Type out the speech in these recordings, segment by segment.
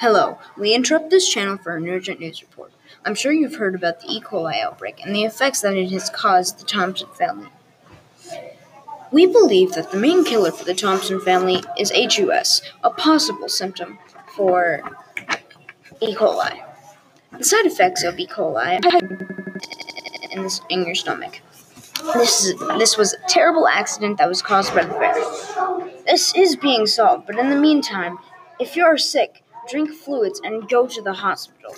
Hello, we interrupt this channel for an urgent news report. I'm sure you've heard about the E. coli outbreak and the effects that it has caused the Thompson family. We believe that the main killer for the Thompson family is HUS, a possible symptom for E. coli. The side effects of E. coli in, your stomach. This is, this was a terrible accident that was caused by the bear. This is being solved, but in the meantime, if you are sick, drink fluids and go to the hospital.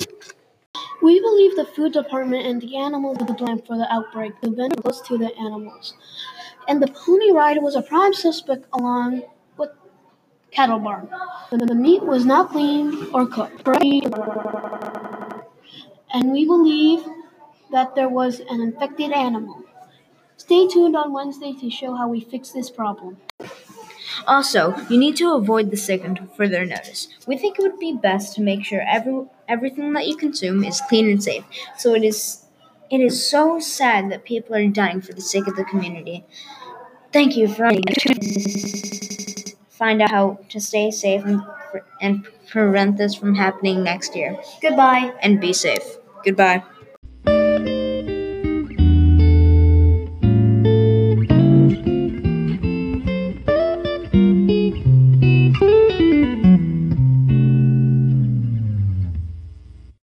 We believe the food department and the animals were to blame for the outbreak. The vendor was close to the animals. And the pony rider was a prime suspect along with cattle barn. The meat was not clean or cooked. And we believe that there was an infected animal. Stay tuned on Wednesday to show how we fix this problem. Also, you need to avoid the sick until further notice. We think it would be best to make sure every, everything that you consume is clean and safe. So it is it is so sad that people are dying for the sake of the community. Thank you for find out how to stay safe and, and prevent this from happening next year. Goodbye. And be safe. Goodbye.